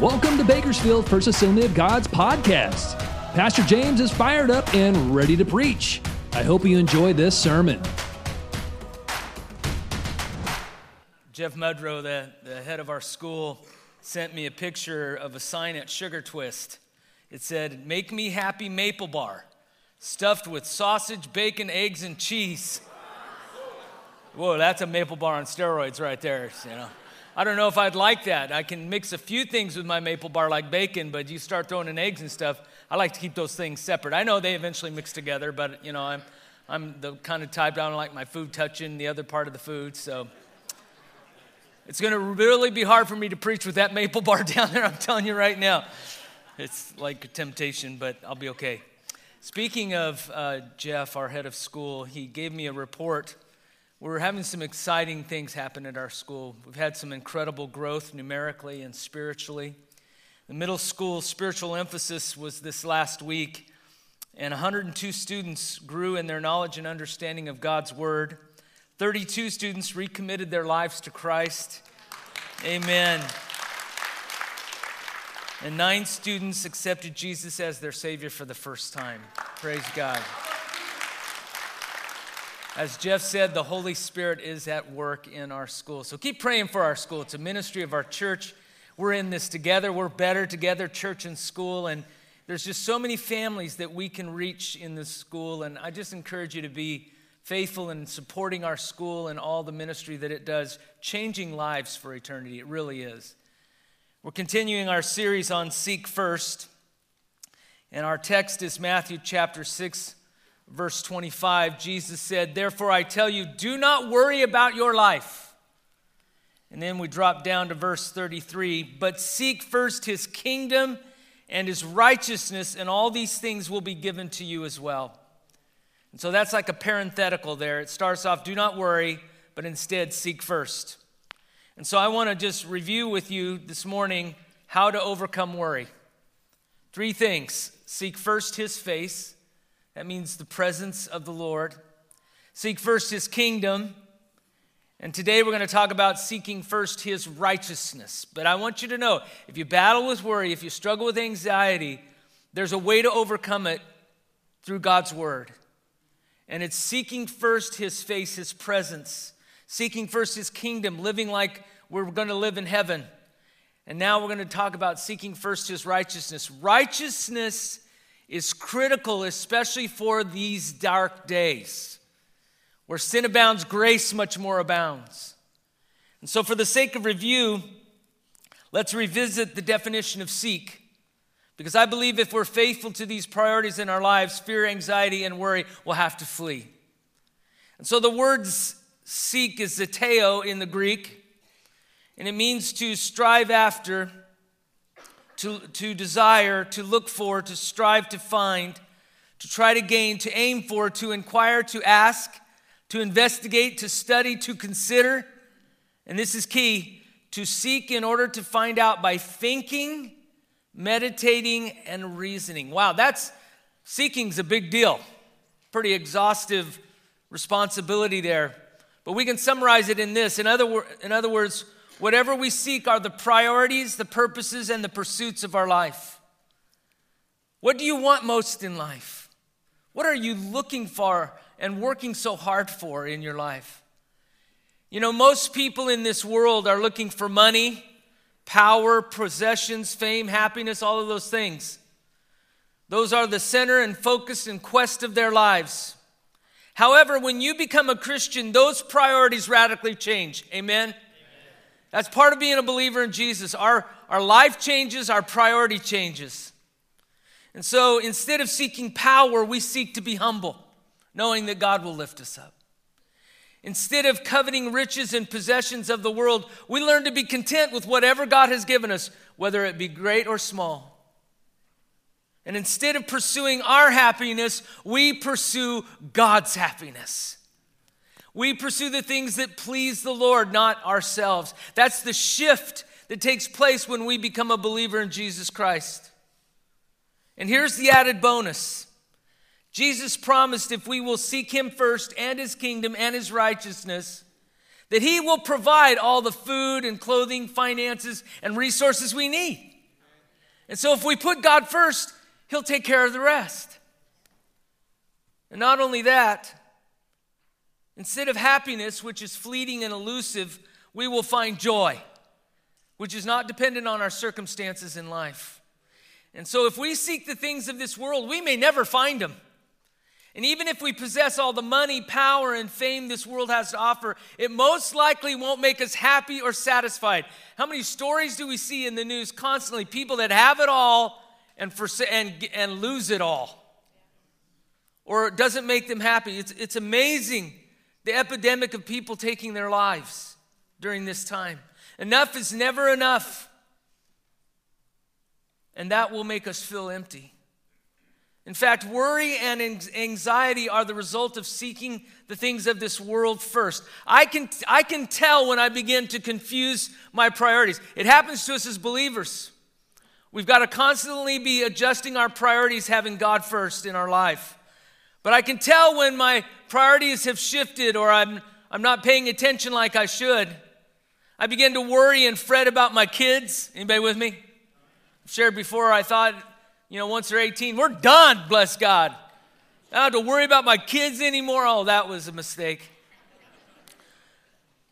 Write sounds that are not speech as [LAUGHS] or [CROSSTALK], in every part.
Welcome to Bakersfield First Assembly of God's podcast. Pastor James is fired up and ready to preach. I hope you enjoy this sermon. Jeff Mudrow, the, the head of our school, sent me a picture of a sign at Sugar Twist. It said, Make me happy maple bar, stuffed with sausage, bacon, eggs, and cheese. Whoa, that's a maple bar on steroids right there, you know. I don't know if I'd like that. I can mix a few things with my maple bar like bacon, but you start throwing in eggs and stuff, I like to keep those things separate. I know they eventually mix together, but you know, I'm I'm the kind of type I don't like my food touching the other part of the food, so it's going to really be hard for me to preach with that maple bar [LAUGHS] down there. I'm telling you right now. It's like a temptation, but I'll be okay. Speaking of uh, Jeff, our head of school, he gave me a report we're having some exciting things happen at our school. We've had some incredible growth numerically and spiritually. The middle school spiritual emphasis was this last week, and 102 students grew in their knowledge and understanding of God's Word. 32 students recommitted their lives to Christ. Amen. And nine students accepted Jesus as their Savior for the first time. Praise God. As Jeff said, the Holy Spirit is at work in our school. So keep praying for our school. It's a ministry of our church. We're in this together. We're better together, church and school. And there's just so many families that we can reach in this school. And I just encourage you to be faithful in supporting our school and all the ministry that it does, changing lives for eternity. It really is. We're continuing our series on Seek First. And our text is Matthew chapter 6 verse 25, Jesus said, Therefore I tell you, do not worry about your life. And then we drop down to verse 33, but seek first his kingdom and his righteousness, and all these things will be given to you as well. And so that's like a parenthetical there. It starts off, do not worry, but instead seek first. And so I want to just review with you this morning how to overcome worry. Three things seek first his face that means the presence of the Lord. Seek first his kingdom. And today we're going to talk about seeking first his righteousness. But I want you to know if you battle with worry, if you struggle with anxiety, there's a way to overcome it through God's word. And it's seeking first his face, his presence, seeking first his kingdom, living like we're going to live in heaven. And now we're going to talk about seeking first his righteousness. Righteousness is critical, especially for these dark days where sin abounds, grace much more abounds. And so, for the sake of review, let's revisit the definition of seek. Because I believe if we're faithful to these priorities in our lives, fear, anxiety, and worry will have to flee. And so the word seek is zeteo in the Greek, and it means to strive after, to, to desire, to look for, to strive to find, to try to gain, to aim for, to inquire, to ask, to investigate, to study, to consider. And this is key to seek in order to find out by thinking, meditating, and reasoning. Wow, that's seeking's a big deal. Pretty exhaustive responsibility there. But we can summarize it in this. In other, in other words, Whatever we seek are the priorities, the purposes, and the pursuits of our life. What do you want most in life? What are you looking for and working so hard for in your life? You know, most people in this world are looking for money, power, possessions, fame, happiness, all of those things. Those are the center and focus and quest of their lives. However, when you become a Christian, those priorities radically change. Amen? That's part of being a believer in Jesus. Our, our life changes, our priority changes. And so instead of seeking power, we seek to be humble, knowing that God will lift us up. Instead of coveting riches and possessions of the world, we learn to be content with whatever God has given us, whether it be great or small. And instead of pursuing our happiness, we pursue God's happiness. We pursue the things that please the Lord, not ourselves. That's the shift that takes place when we become a believer in Jesus Christ. And here's the added bonus Jesus promised if we will seek Him first and His kingdom and His righteousness, that He will provide all the food and clothing, finances, and resources we need. And so if we put God first, He'll take care of the rest. And not only that, instead of happiness, which is fleeting and elusive, we will find joy, which is not dependent on our circumstances in life. And so if we seek the things of this world, we may never find them. And even if we possess all the money, power, and fame this world has to offer, it most likely won't make us happy or satisfied. How many stories do we see in the news constantly? People that have it all and, for, and, and lose it all. Or it doesn't make them happy. It's, it's amazing the epidemic of people taking their lives during this time. Enough is never enough. And that will make us feel empty. In fact, worry and anxiety are the result of seeking the things of this world first. I can, I can tell when I begin to confuse my priorities. It happens to us as believers. We've got to constantly be adjusting our priorities, having God first in our life. But I can tell when my priorities have shifted or I'm, I'm not paying attention like I should. I begin to worry and fret about my kids. Anybody with me? I've shared before, I thought you know, once they're 18, we're done, bless God. I don't have to worry about my kids anymore. Oh, that was a mistake.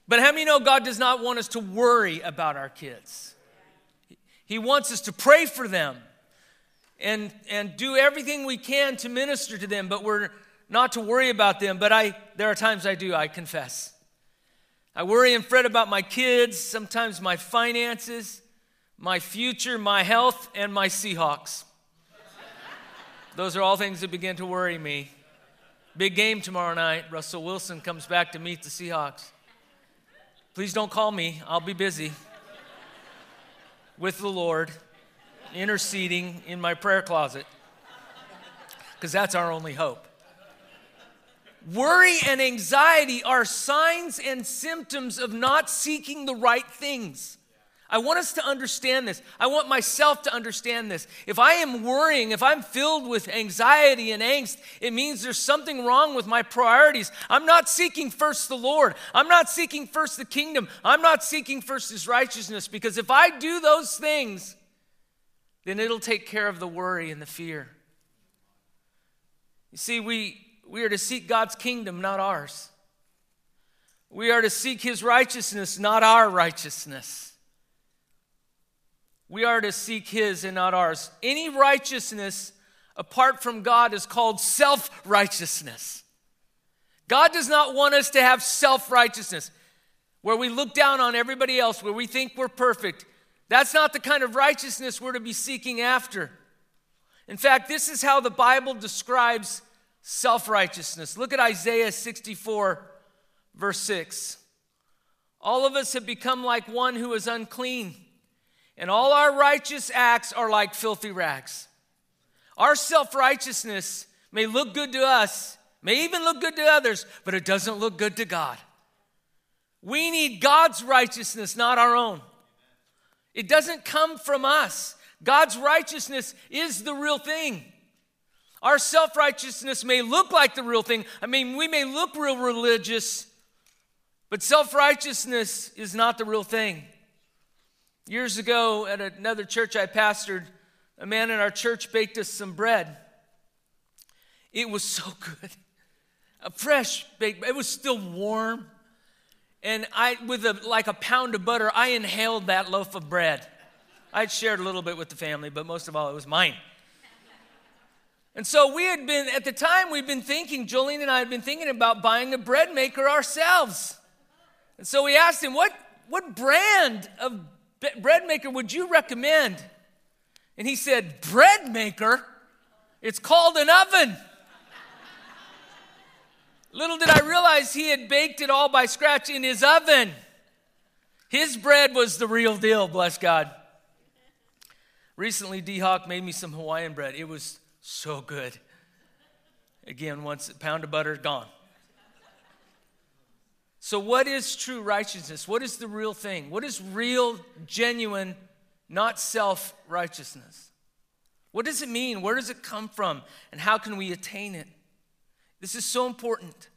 But how many know God does not want us to worry about our kids? He wants us to pray for them and, and do everything we can to minister to them, but we're not to worry about them. But I, there are times I do, I confess. I worry and fret about my kids, sometimes my finances, my future, my health, and my Seahawks. Those are all things that begin to worry me. Big game tomorrow night. Russell Wilson comes back to meet the Seahawks. Please don't call me, I'll be busy with the Lord, interceding in my prayer closet, because that's our only hope. Worry and anxiety are signs and symptoms of not seeking the right things. I want us to understand this. I want myself to understand this. If I am worrying, if I'm filled with anxiety and angst, it means there's something wrong with my priorities. I'm not seeking first the Lord. I'm not seeking first the kingdom. I'm not seeking first his righteousness because if I do those things, then it'll take care of the worry and the fear. You see, we, we are to seek God's kingdom, not ours. We are to seek his righteousness, not our righteousness. We are to seek His and not ours. Any righteousness apart from God is called self righteousness. God does not want us to have self righteousness where we look down on everybody else, where we think we're perfect. That's not the kind of righteousness we're to be seeking after. In fact, this is how the Bible describes self righteousness. Look at Isaiah 64, verse 6. All of us have become like one who is unclean and all our righteous acts are like filthy rags. Our self righteousness may look good to us, may even look good to others, but it doesn't look good to God. We need God's righteousness, not our own. It doesn't come from us. God's righteousness is the real thing. Our self righteousness may look like the real thing. I mean, we may look real religious, but self righteousness is not the real thing. Years ago, at another church I pastored, a man in our church baked us some bread. It was so [LAUGHS] good. A fresh baked, it was still warm. And I, with a, like a pound of butter, I inhaled that loaf of bread. I'd shared a little bit with the family, but most of all, it was mine. And so we had been, at the time, we'd been thinking, Jolene and I had been thinking about buying a bread maker ourselves. And so we asked him, what, what brand of bread maker would you recommend? And he said, Bread maker? It's called an oven. Little did I realize he had baked it all by scratch in his oven. His bread was the real deal, bless God. Recently, D Hawk made me some Hawaiian bread. It was so good. Again, once a pound of butter gone. So, what is true righteousness? What is the real thing? What is real, genuine, not self righteousness? What does it mean? Where does it come from? And how can we attain it? This is so important.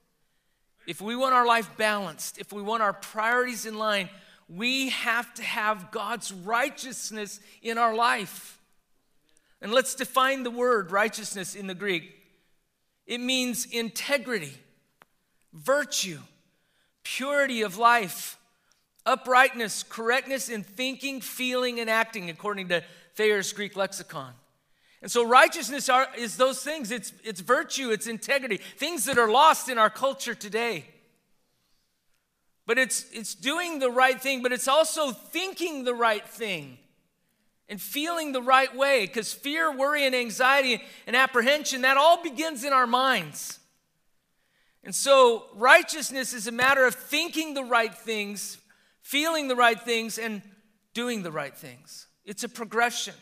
If we want our life balanced, if we want our priorities in line, we have to have God's righteousness in our life. And let's define the word righteousness in the Greek. It means integrity, virtue, purity of life, uprightness, correctness in thinking, feeling, and acting, according to Thayer's Greek lexicon. And so righteousness are, is those things it's, it's virtue, it's integrity, things that are lost in our culture today. But it's, it's doing the right thing, but it's also thinking the right thing and feeling the right way because fear, worry, and anxiety and apprehension, that all begins in our minds. And so righteousness is a matter of thinking the right things, feeling the right things, and doing the right things. It's a progression.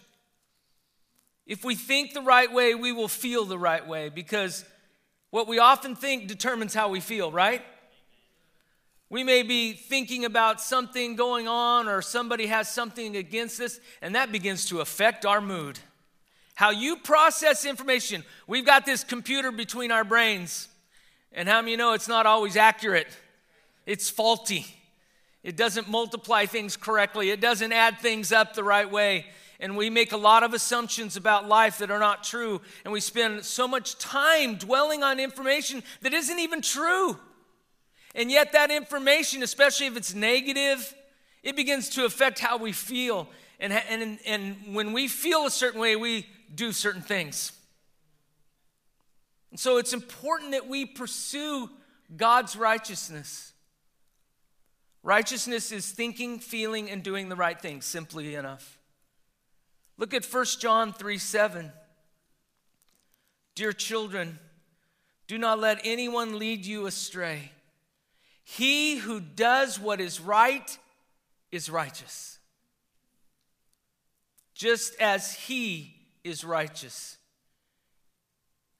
If we think the right way, we will feel the right way because what we often think determines how we feel, right? We may be thinking about something going on or somebody has something against us, and that begins to affect our mood. How you process information. We've got this computer between our brains, and how many know it's not always accurate? It's faulty. It doesn't multiply things correctly, it doesn't add things up the right way and we make a lot of assumptions about life that are not true, and we spend so much time dwelling on information that isn't even true. And yet, that information, especially if it's negative, it begins to affect how we feel. And, and, and when we feel a certain way, we do certain things. And so, it's important that we pursue God's righteousness. Righteousness is thinking, feeling, and doing the right thing, simply enough. Look at 1 John 3 7. Dear children, do not let anyone lead you astray. He who does what is right is righteous, just as he is righteous.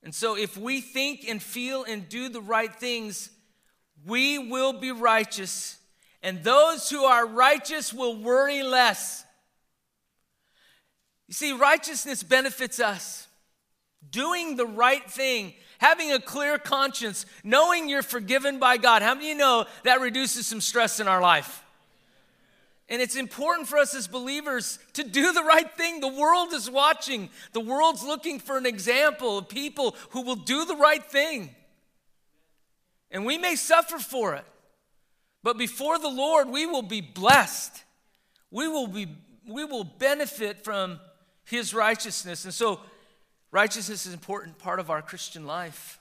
And so, if we think and feel and do the right things, we will be righteous, and those who are righteous will worry less. You see, righteousness benefits us. Doing the right thing, having a clear conscience, knowing you're forgiven by God. How many you know that reduces some stress in our life? And it's important for us as believers to do the right thing. The world is watching, the world's looking for an example of people who will do the right thing. And we may suffer for it, but before the Lord, we will be blessed. We will, be, we will benefit from his righteousness. And so, righteousness is an important part of our Christian life.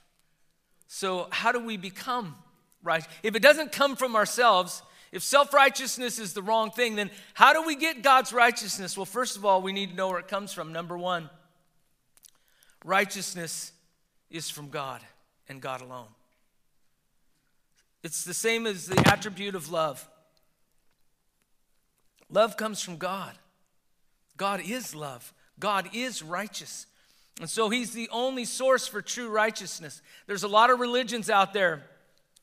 So, how do we become right? If it doesn't come from ourselves, if self righteousness is the wrong thing, then how do we get God's righteousness? Well, first of all, we need to know where it comes from. Number one, righteousness is from God and God alone. It's the same as the attribute of love. Love comes from God. God is love. God is righteous. And so he's the only source for true righteousness. There's a lot of religions out there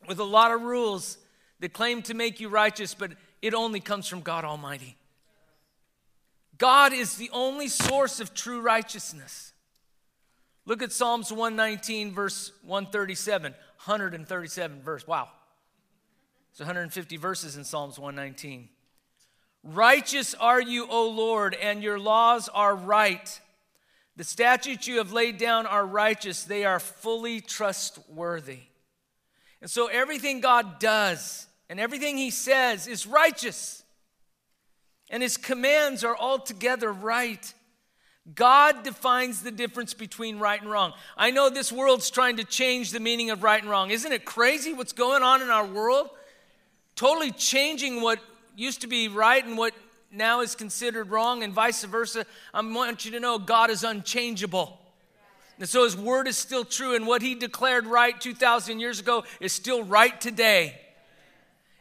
with a lot of rules that claim to make you righteous, but it only comes from God Almighty. God is the only source of true righteousness. Look at Psalms 119, verse 137. 137 verse. Wow. It's 150 verses in Psalms 119. Righteous are you, O Lord, and your laws are right. The statutes you have laid down are righteous, they are fully trustworthy. And so everything God does and everything He says is righteous, and His commands are altogether right. God defines the difference between right and wrong. I know this world's trying to change the meaning of right and wrong. Isn't it crazy what's going on in our world? Totally changing what used to be right and what now is considered wrong, and vice versa. I want you to know God is unchangeable. And so his word is still true, and what he declared right 2,000 years ago is still right today.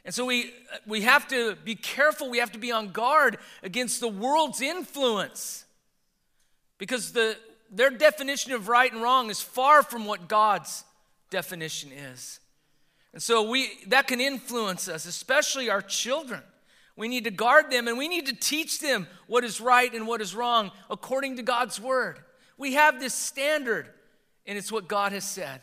And so we, we have to be careful, we have to be on guard against the world's influence because the, their definition of right and wrong is far from what God's definition is. And so we, that can influence us, especially our children. We need to guard them and we need to teach them what is right and what is wrong according to God's word. We have this standard, and it's what God has said.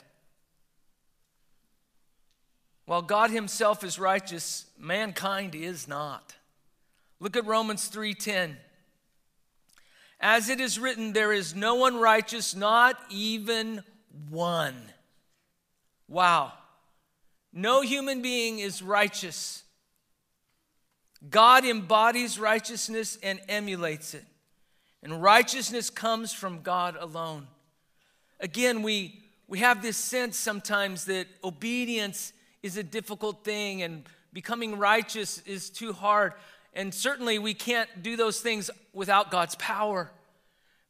While God himself is righteous, mankind is not. Look at Romans 3:10. As it is written, there is no one righteous, not even one. Wow. No human being is righteous. God embodies righteousness and emulates it. And righteousness comes from God alone. Again, we, we have this sense sometimes that obedience is a difficult thing and becoming righteous is too hard. And certainly we can't do those things without God's power.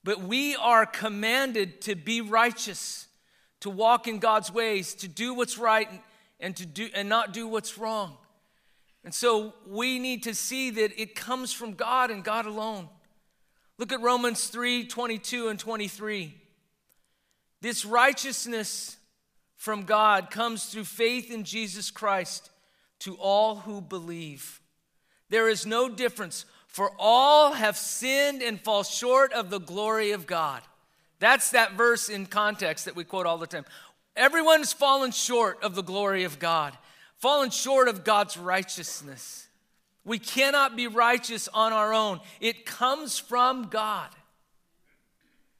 But we are commanded to be righteous, to walk in God's ways, to do what's right and to do and not do what's wrong. And so we need to see that it comes from God and God alone. Look at Romans 3 22 and 23. This righteousness from God comes through faith in Jesus Christ to all who believe. There is no difference, for all have sinned and fall short of the glory of God. That's that verse in context that we quote all the time. Everyone's fallen short of the glory of God, fallen short of God's righteousness. We cannot be righteous on our own, it comes from God.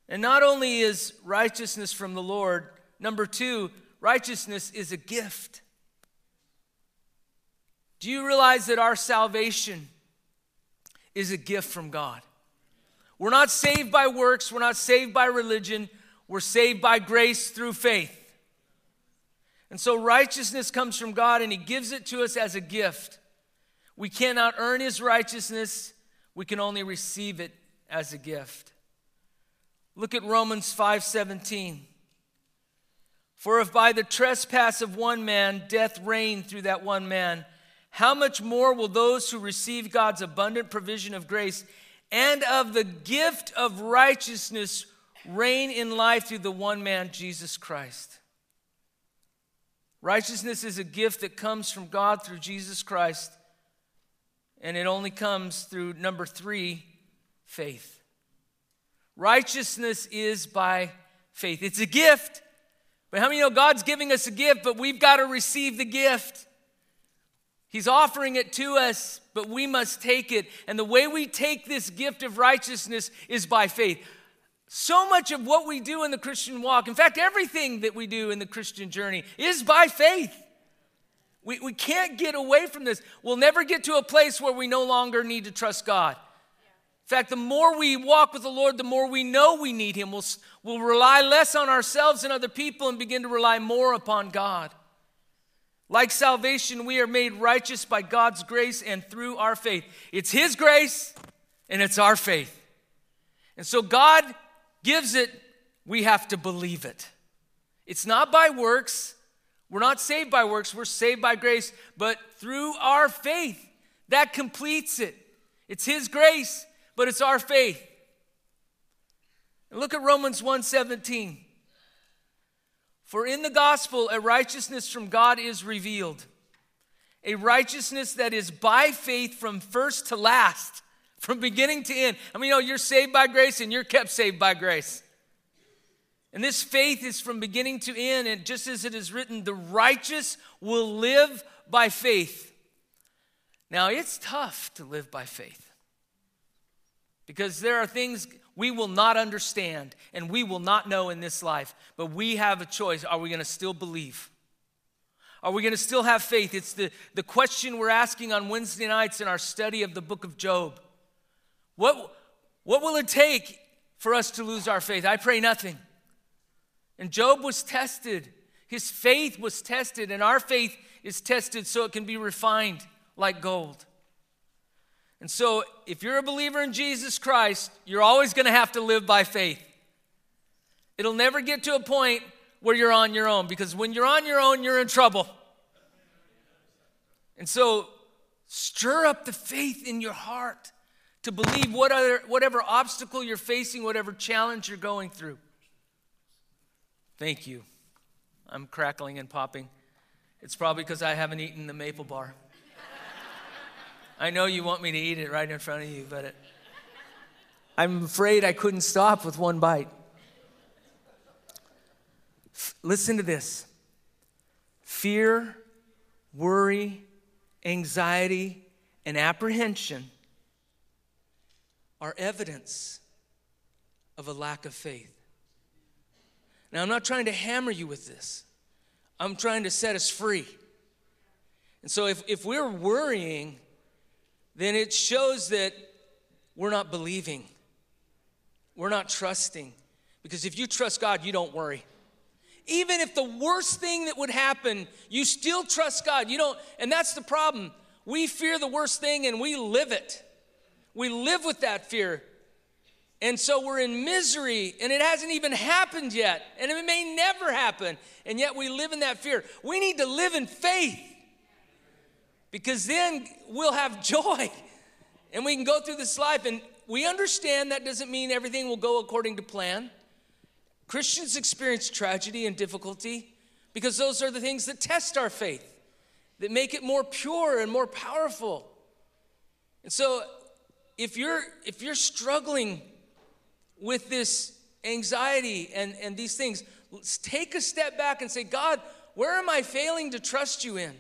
And not only is righteousness from the Lord, number two, righteousness is a gift. Do you realize that our salvation is a gift from God? We're not saved by works, we're not saved by religion, we're saved by grace through faith. And so righteousness comes from God and He gives it to us as a gift. We cannot earn His righteousness, we can only receive it as a gift. Look at Romans 5 17. For if by the trespass of one man death reigned through that one man, how much more will those who receive God's abundant provision of grace and of the gift of righteousness reign in life through the one man, Jesus Christ? Righteousness is a gift that comes from God through Jesus Christ, and it only comes through number three, faith. Righteousness is by faith. It's a gift. But how many know God's giving us a gift, but we've got to receive the gift? He's offering it to us, but we must take it. And the way we take this gift of righteousness is by faith. So much of what we do in the Christian walk, in fact, everything that we do in the Christian journey, is by faith. We, we can't get away from this. We'll never get to a place where we no longer need to trust God. In fact, the more we walk with the Lord, the more we know we need Him. We'll, we'll rely less on ourselves and other people and begin to rely more upon God. Like salvation, we are made righteous by God's grace and through our faith. It's His grace and it's our faith. And so God gives it, we have to believe it. It's not by works. We're not saved by works, we're saved by grace, but through our faith. That completes it. It's His grace, but it's our faith. And look at Romans 1:17. For in the gospel, a righteousness from God is revealed, a righteousness that is by faith from first to last, from beginning to end. I mean, you know, you're saved by grace and you're kept saved by grace. And this faith is from beginning to end, and just as it is written, the righteous will live by faith. Now, it's tough to live by faith because there are things we will not understand and we will not know in this life. But we have a choice. Are we going to still believe? Are we going to still have faith? It's the, the question we're asking on Wednesday nights in our study of the book of Job. What, what will it take for us to lose our faith? I pray nothing. And Job was tested. His faith was tested, and our faith is tested so it can be refined like gold. And so, if you're a believer in Jesus Christ, you're always going to have to live by faith. It'll never get to a point where you're on your own because when you're on your own, you're in trouble. And so, stir up the faith in your heart to believe what other, whatever obstacle you're facing, whatever challenge you're going through. Thank you. I'm crackling and popping. It's probably because I haven't eaten the maple bar. I know you want me to eat it right in front of you, but it, I'm afraid I couldn't stop with one bite. F- listen to this fear, worry, anxiety, and apprehension are evidence of a lack of faith. Now, I'm not trying to hammer you with this, I'm trying to set us free. And so, if, if we're worrying, then it shows that we're not believing, we're not trusting. Because if you trust God, you don't worry. Even if the worst thing that would happen, you still trust God. You don't, and that's the problem. We fear the worst thing and we live it. We live with that fear. And so we're in misery and it hasn't even happened yet. And it may never happen. And yet we live in that fear. We need to live in faith because then we'll have [LAUGHS] joy and we can go through this life. And we understand that doesn't mean everything will go according to plan. Christians experience tragedy and difficulty because those are the things that test our faith, that make it more pure and more powerful. And so if you're if you're struggling with this anxiety and, and these things, let's take a step back and say, God, where am I failing to trust you in?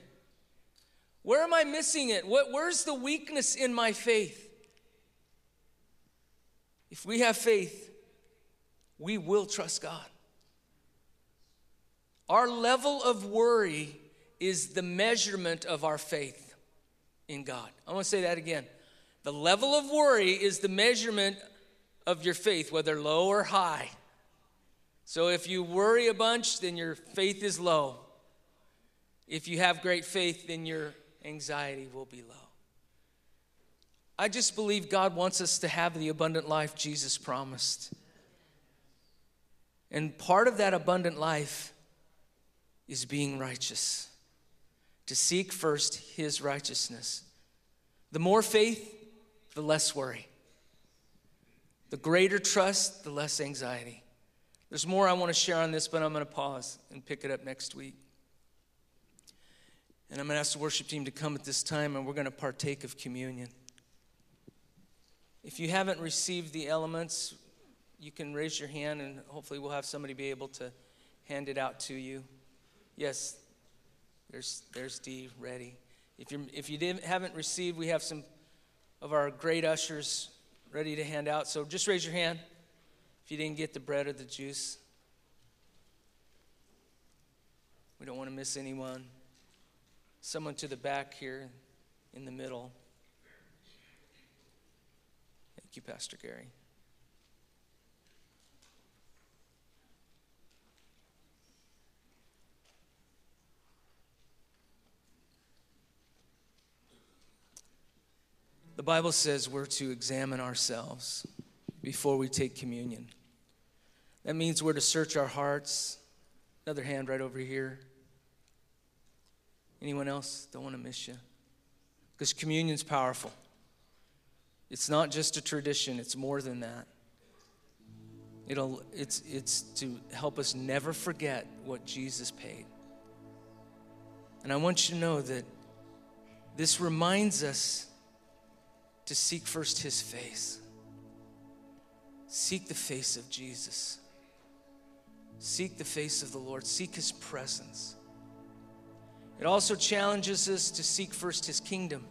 Where am I missing it? What, where's the weakness in my faith? If we have faith, we will trust God. Our level of worry is the measurement of our faith in God. I want to say that again. The level of worry is the measurement of your faith, whether low or high. So if you worry a bunch, then your faith is low. If you have great faith, then your anxiety will be low. I just believe God wants us to have the abundant life Jesus promised. And part of that abundant life is being righteous, to seek first His righteousness. The more faith, the less worry. The greater trust, the less anxiety. There's more I want to share on this, but I'm going to pause and pick it up next week. And I'm going to ask the worship team to come at this time, and we're going to partake of communion. If you haven't received the elements, you can raise your hand and hopefully we'll have somebody be able to hand it out to you. Yes, there's, there's Dee ready. If, you're, if you didn't, haven't received, we have some of our great ushers ready to hand out. So just raise your hand if you didn't get the bread or the juice. We don't want to miss anyone. Someone to the back here in the middle. Thank you, Pastor Gary. The Bible says we're to examine ourselves before we take communion. That means we're to search our hearts. Another hand right over here. Anyone else? Don't want to miss you. Because communion's powerful. It's not just a tradition, it's more than that. It'll, it's, it's to help us never forget what Jesus paid. And I want you to know that this reminds us to seek first his face. Seek the face of Jesus. Seek the face of the Lord. Seek his presence. It also challenges us to seek first his kingdom,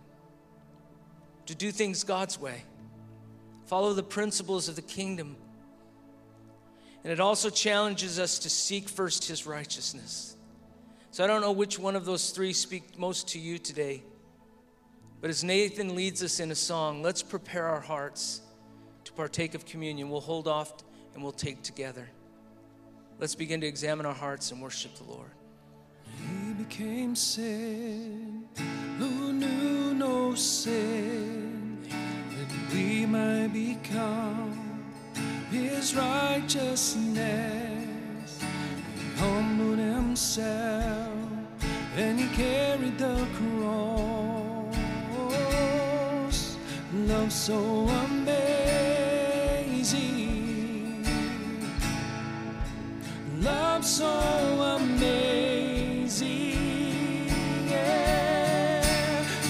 to do things God's way, follow the principles of the kingdom. And it also challenges us to seek first his righteousness. So I don't know which one of those three speak most to you today. But as Nathan leads us in a song, let's prepare our hearts to partake of communion. We'll hold off and we'll take together. Let's begin to examine our hearts and worship the Lord. He became sin who knew no sin, that we might become his righteousness. He humbled himself and he carried the cross love so amazing. Love so amazing. Yeah.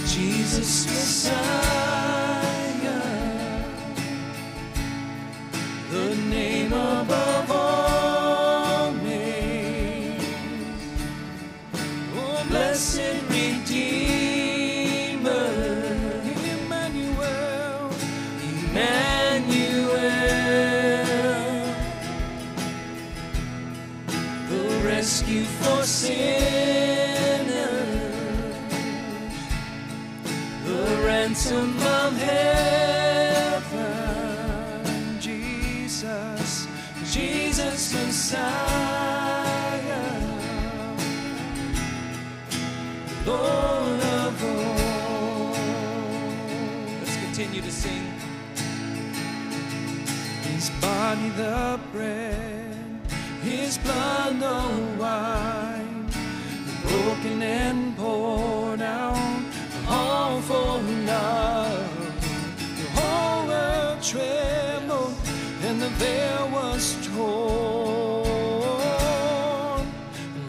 Jesus Messiah, ransom of heaven, Jesus, Jesus Messiah, Lord of all. Let's continue to sing. His body the bread, His blood the wine, broken and trembled, and the veil was torn.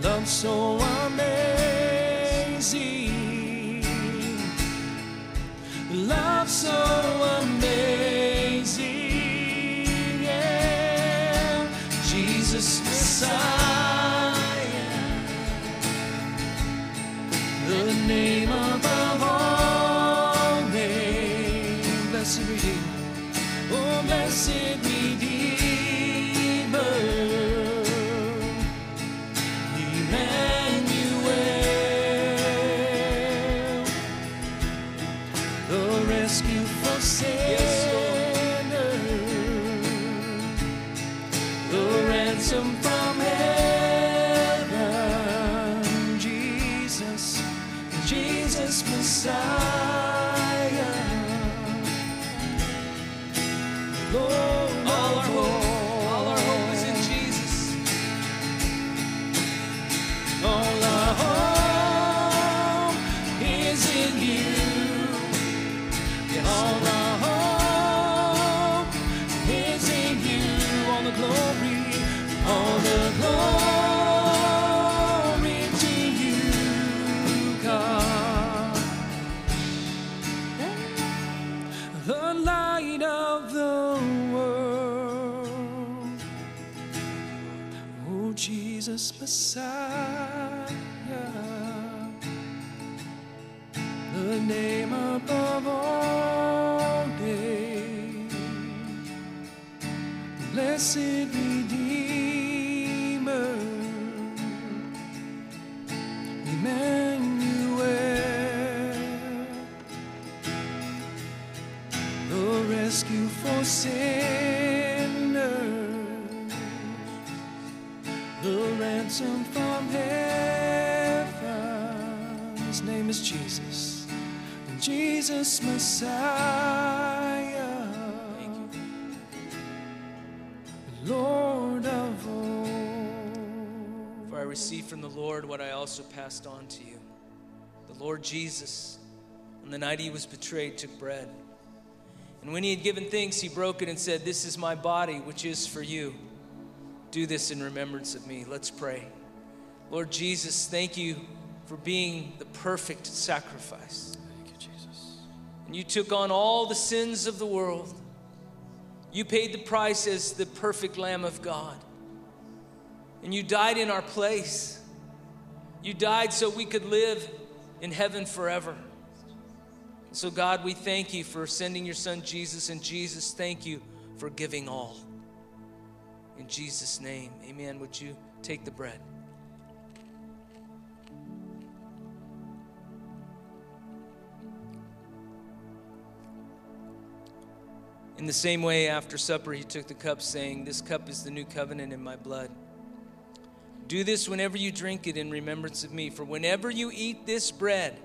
Love so amazing. Love so amazing, yeah. Jesus Messiah, the name above all names. Blessed Redeemer, oh blessed Redeemer, Emmanuel, the rescue for sinners the ransom from heaven. His name is Jesus, Jesus Messiah, I received from the Lord what I also passed on to you. The Lord Jesus, on the night he was betrayed, took bread. And when he had given thanks, he broke it and said, This is my body, which is for you. Do this in remembrance of me. Let's pray. Lord Jesus, thank you for being the perfect sacrifice. Thank you, Jesus. And you took on all the sins of the world. You paid the price as the perfect Lamb of God. And you died in our place. You died so we could live in heaven forever. So, God, we thank you for sending your son Jesus, and Jesus, thank you for giving all. In Jesus' name, amen. Would you take the bread? In the same way, after supper, he took the cup, saying, This cup is the new covenant in my blood. Do this whenever you drink it in remembrance of me. For whenever you eat this bread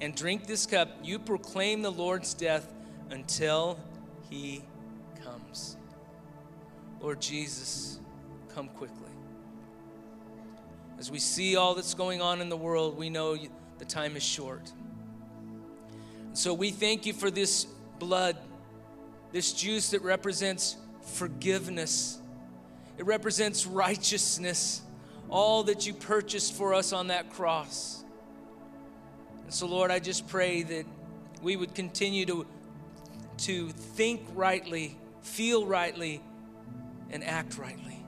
and drink this cup, you proclaim the Lord's death until he comes. Lord Jesus, come quickly. As we see all that's going on in the world, we know the time is short. So we thank you for this blood, this juice that represents forgiveness. It represents righteousness, all that you purchased for us on that cross. And so, Lord, I just pray that we would continue to, to think rightly, feel rightly, and act rightly.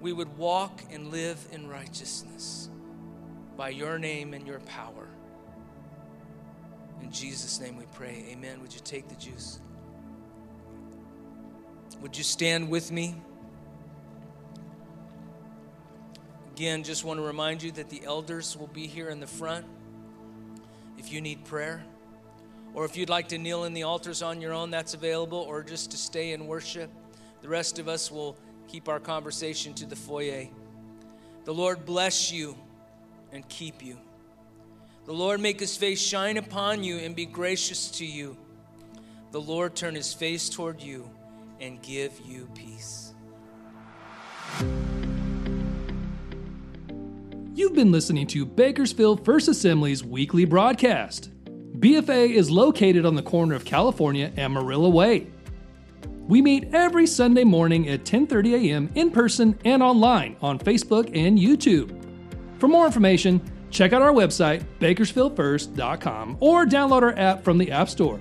We would walk and live in righteousness by your name and your power. In Jesus' name we pray. Amen. Would you take the juice? Would you stand with me? Again, just want to remind you that the elders will be here in the front if you need prayer. Or if you'd like to kneel in the altars on your own, that's available, or just to stay in worship. The rest of us will keep our conversation to the foyer. The Lord bless you and keep you. The Lord make his face shine upon you and be gracious to you. The Lord turn his face toward you and give you peace. You've been listening to Bakersfield First Assembly's weekly broadcast. BFA is located on the corner of California and Marilla Way. We meet every Sunday morning at 10:30 a.m. in person and online on Facebook and YouTube. For more information, check out our website bakersfieldfirst.com or download our app from the App Store.